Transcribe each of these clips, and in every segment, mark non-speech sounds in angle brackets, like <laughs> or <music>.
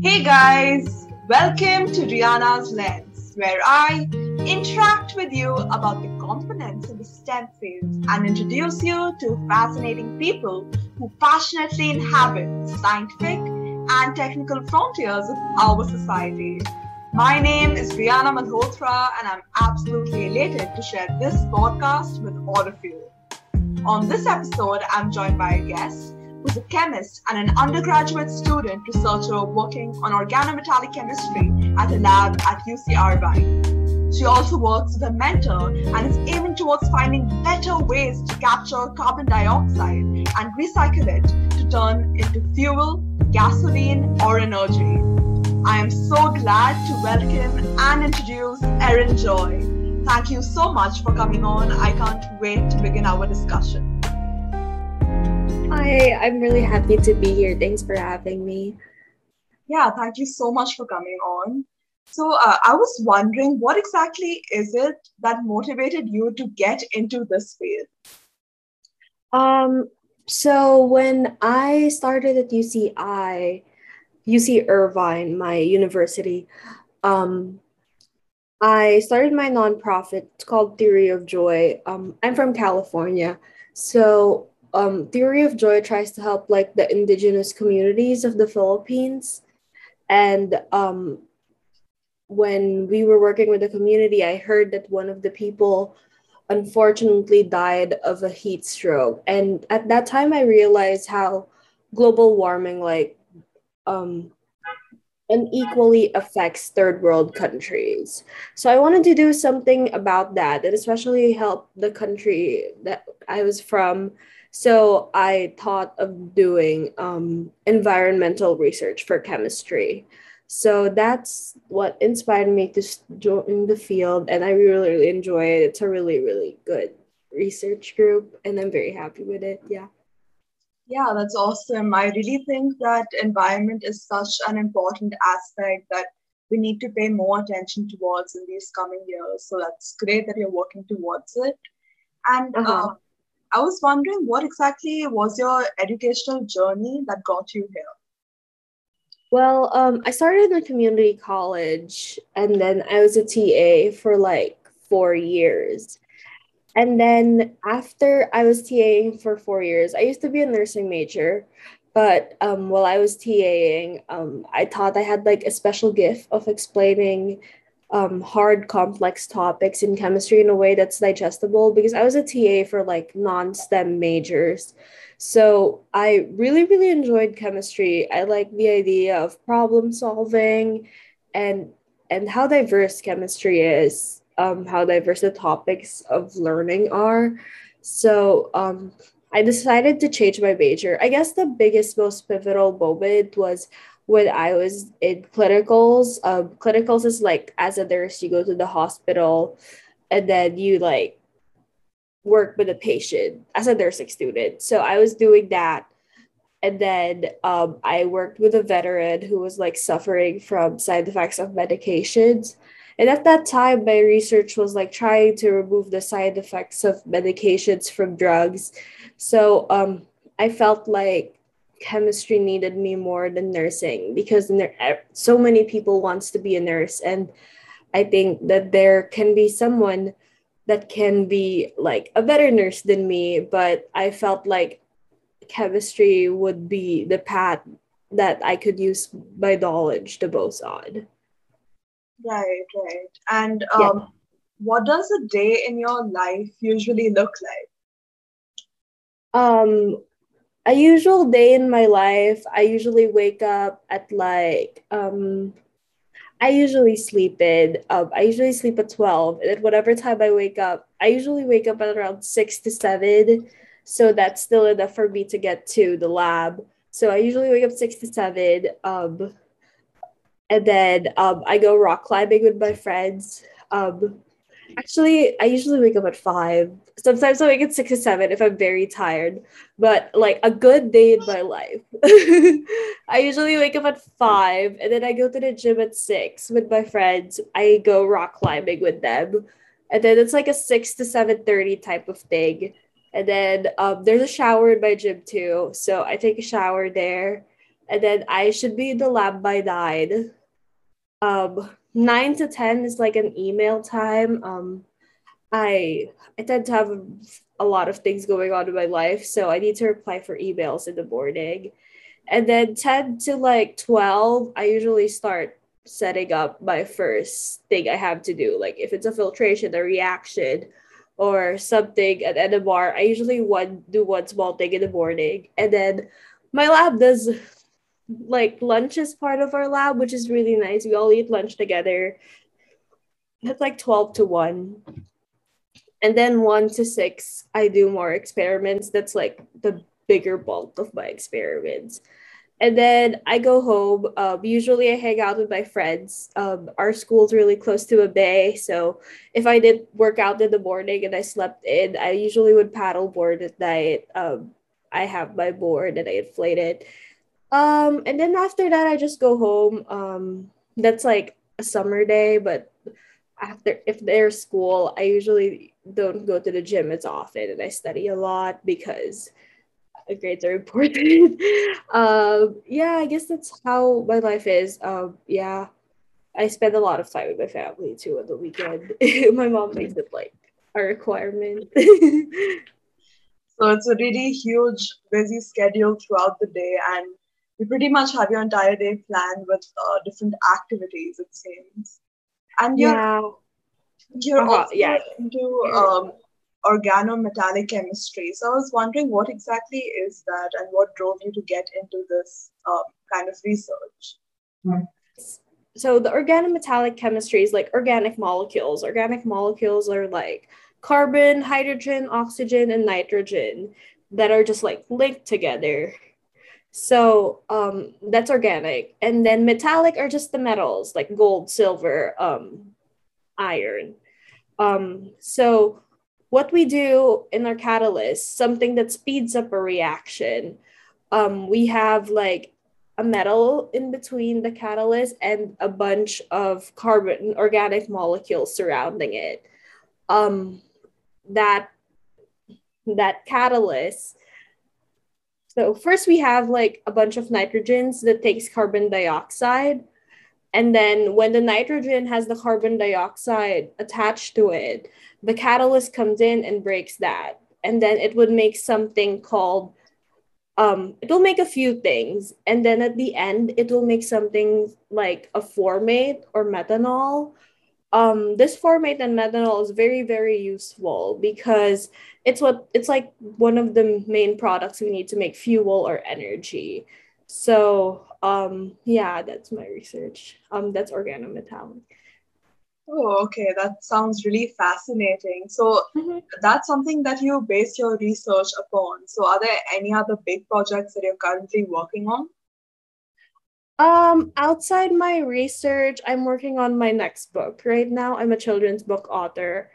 Hey guys, welcome to Rihanna's Lens, where I interact with you about the components of the STEM fields and introduce you to fascinating people who passionately inhabit scientific and technical frontiers of our society. My name is Rihanna Malhotra, and I'm absolutely elated to share this podcast with all of you. On this episode, I'm joined by a guest who's a chemist and an undergraduate student researcher working on organometallic chemistry at a lab at UC Irvine. She also works with a mentor and is aiming towards finding better ways to capture carbon dioxide and recycle it to turn into fuel, gasoline, or energy. I am so glad to welcome and introduce Erin Joy. Thank you so much for coming on. I can't wait to begin our discussion. Hi, I'm really happy to be here. Thanks for having me. Yeah, thank you so much for coming on. So, uh, I was wondering what exactly is it that motivated you to get into this field? Um, so when I started at UCI, UC Irvine, my university, um, I started my nonprofit. It's called Theory of Joy. Um, I'm from California, so um, Theory of Joy tries to help like the indigenous communities of the Philippines. And um, when we were working with the community, I heard that one of the people unfortunately died of a heat stroke. And at that time, I realized how global warming like um, unequally affects third world countries. So I wanted to do something about that and especially help the country that I was from so I thought of doing um, environmental research for chemistry. So that's what inspired me to join the field, and I really, really enjoy it. It's a really, really good research group, and I'm very happy with it. Yeah. Yeah, that's awesome. I really think that environment is such an important aspect that we need to pay more attention towards in these coming years. So that's great that you're working towards it. And uh-huh. uh, I was wondering what exactly was your educational journey that got you here? Well, um, I started in a community college and then I was a TA for like four years. And then after I was TAing for four years, I used to be a nursing major. But um, while I was TAing, um, I thought I had like a special gift of explaining um, hard, complex topics in chemistry in a way that's digestible because I was a TA for like non STEM majors. So I really, really enjoyed chemistry. I like the idea of problem solving and and how diverse chemistry is, um, how diverse the topics of learning are. So um, I decided to change my major. I guess the biggest, most pivotal moment was when I was in clinicals. Um, clinicals is like as a nurse, you go to the hospital and then you like work with a patient as a nursing student. So I was doing that. And then um, I worked with a veteran who was like suffering from side effects of medications. And at that time, my research was like trying to remove the side effects of medications from drugs. So um, I felt like chemistry needed me more than nursing because so many people wants to be a nurse. And i think that there can be someone that can be like a better nurse than me but i felt like chemistry would be the path that i could use my knowledge to most on. Right right. And um, yeah. what does a day in your life usually look like? Um a usual day in my life, I usually wake up at like um I usually sleep in. Um, I usually sleep at 12. And at whatever time I wake up, I usually wake up at around six to seven. So that's still enough for me to get to the lab. So I usually wake up six to seven. Um, and then um, I go rock climbing with my friends. Um, Actually, I usually wake up at five. Sometimes I wake at six or seven if I'm very tired. But like a good day in my life. <laughs> I usually wake up at five and then I go to the gym at six with my friends. I go rock climbing with them. And then it's like a six to seven thirty type of thing. And then um, there's a shower in my gym too. So I take a shower there. and then I should be in the lab by nine. Um, nine to ten is like an email time. Um, I I tend to have a lot of things going on in my life, so I need to reply for emails in the morning. And then 10 to like 12, I usually start setting up my first thing I have to do. Like if it's a filtration, a reaction, or something at NMR, I usually one do one small thing in the morning. And then my lab does like lunch is part of our lab, which is really nice. We all eat lunch together. That's like 12 to 1. And then 1 to 6, I do more experiments. That's like the bigger bulk of my experiments. And then I go home. Um, usually I hang out with my friends. Um, our school's really close to a bay. So if I did work out in the morning and I slept in, I usually would paddle board at night. Um, I have my board and I inflate it. Um, and then after that, I just go home. Um, that's like a summer day, but after if there's school, I usually don't go to the gym as often and I study a lot because grades are <laughs> important. um, yeah, I guess that's how my life is. Um, yeah, I spend a lot of time with my family too on the weekend. <laughs> my mom makes it like a requirement. <laughs> so it's a really huge, busy schedule throughout the day, and you pretty much have your entire day planned with uh, different activities. It seems, and you're yeah. you're uh-huh, also yeah. into um, organometallic chemistry. So I was wondering what exactly is that and what drove you to get into this um, kind of research? So the organometallic chemistry is like organic molecules. Organic molecules are like carbon, hydrogen, oxygen, and nitrogen that are just like linked together. So um, that's organic. And then metallic are just the metals like gold, silver, um, iron. Um, so what we do in our catalyst, something that speeds up a reaction, um, we have like a metal in between the catalyst and a bunch of carbon organic molecules surrounding it. Um, that that catalyst. So first we have like a bunch of nitrogens that takes carbon dioxide. And then when the nitrogen has the carbon dioxide attached to it, the catalyst comes in and breaks that and then it would make something called um it will make a few things and then at the end it will make something like a formate or methanol um this formate and methanol is very very useful because it's what it's like one of the main products we need to make fuel or energy so um yeah that's my research um that's organometallic Oh, okay. That sounds really fascinating. So mm-hmm. that's something that you base your research upon. So are there any other big projects that you're currently working on? Um, outside my research, I'm working on my next book. Right now, I'm a children's book author.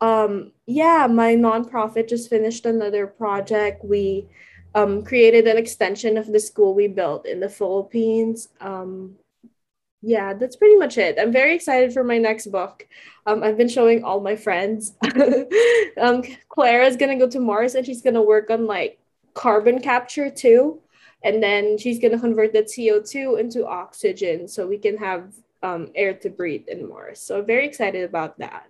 Um, yeah, my nonprofit just finished another project. We um, created an extension of the school we built in the Philippines. Um, yeah, that's pretty much it. I'm very excited for my next book. Um, I've been showing all my friends. <laughs> um, Clara is gonna go to Mars and she's gonna work on like carbon capture too, and then she's gonna convert the CO2 into oxygen so we can have um, air to breathe in Mars. So very excited about that.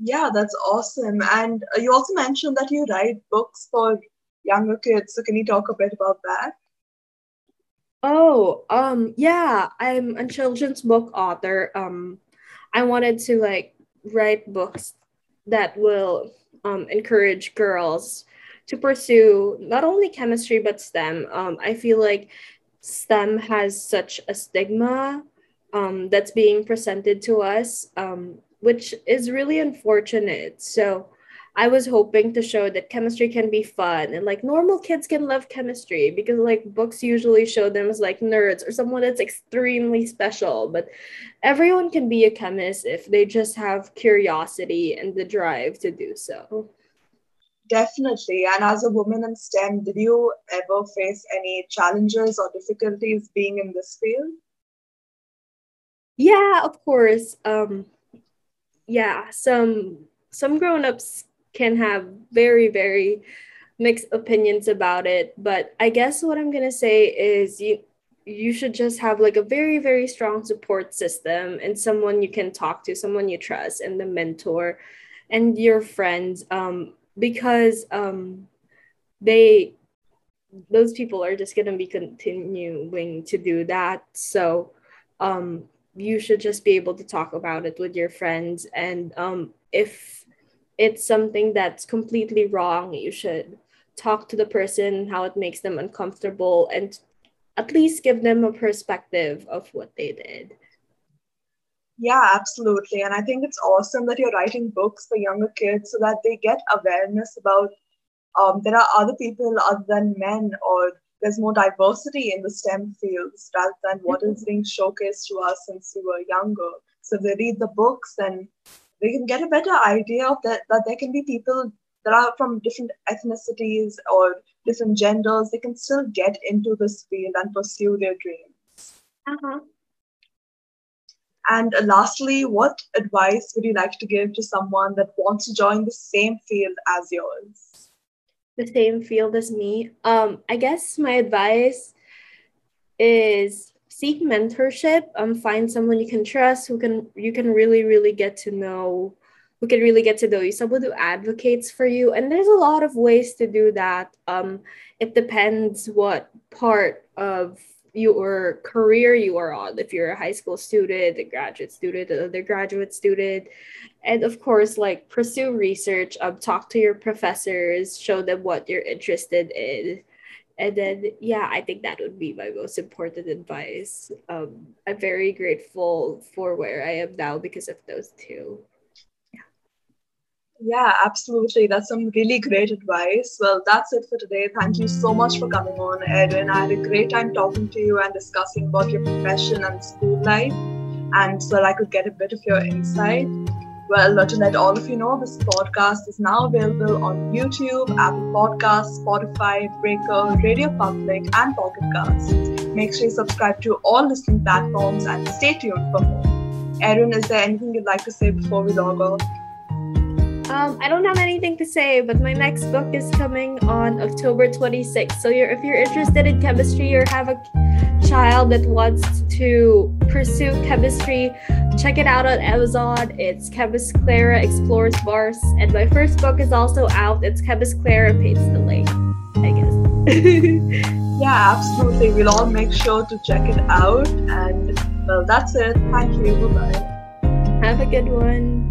Yeah, that's awesome. And uh, you also mentioned that you write books for younger kids. So can you talk a bit about that? Oh, um, yeah, I'm a children's book author. Um, I wanted to like write books that will um, encourage girls to pursue not only chemistry but STEM. Um, I feel like STEM has such a stigma um, that's being presented to us, um, which is really unfortunate. So I was hoping to show that chemistry can be fun and like normal kids can love chemistry because like books usually show them as like nerds or someone that's extremely special. But everyone can be a chemist if they just have curiosity and the drive to do so. Definitely. And as a woman in STEM, did you ever face any challenges or difficulties being in this field? Yeah, of course. Um, yeah, some some grown-ups can have very very mixed opinions about it. But I guess what I'm gonna say is you you should just have like a very very strong support system and someone you can talk to someone you trust and the mentor and your friends um because um they those people are just to be continuing to do that. So um you should just be able to talk about it with your friends. And um if it's something that's completely wrong you should talk to the person how it makes them uncomfortable and at least give them a perspective of what they did yeah, absolutely. And I think it's awesome that you're writing books for younger kids so that they get awareness about um, there are other people other than men or there's more diversity in the STEM fields rather than what is being showcased to us since we were younger. So they read the books, and they can get a better idea of that, that there can be people that are from different ethnicities or different genders. They can still get into this field and pursue their dreams. Uh-huh. And lastly, what advice would you like to give to someone that wants to join the same field as yours? The same field as me. Um, I guess my advice is seek mentorship. Um, find someone you can trust who can you can really really get to know, who can really get to know you. Someone who advocates for you. And there's a lot of ways to do that. Um, it depends what part of your career you are on. If you're a high school student a graduate student an undergraduate student. And of course like pursue research um, talk to your professors show them what you're interested in. And then yeah i think that would be my most important advice. Um, i'm very grateful for where i am now because of those two yeah, absolutely. That's some really great advice. Well, that's it for today. Thank you so much for coming on, Erin. I had a great time talking to you and discussing about your profession and school life, and so I could get a bit of your insight. Well, to let all of you know, this podcast is now available on YouTube, Apple Podcasts, Spotify, Breaker, Radio Public, and Pocket Casts. Make sure you subscribe to all listening platforms and stay tuned for more. Erin, is there anything you'd like to say before we log off? Um, I don't have anything to say, but my next book is coming on October 26th. So you're, if you're interested in chemistry or have a child that wants to pursue chemistry, check it out on Amazon. It's Chemist Clara Explores Mars. And my first book is also out. It's Chemist Clara Paints the Lake, I guess. <laughs> yeah, absolutely. We'll all make sure to check it out. And well, that's it. Thank you. Bye bye. Have a good one.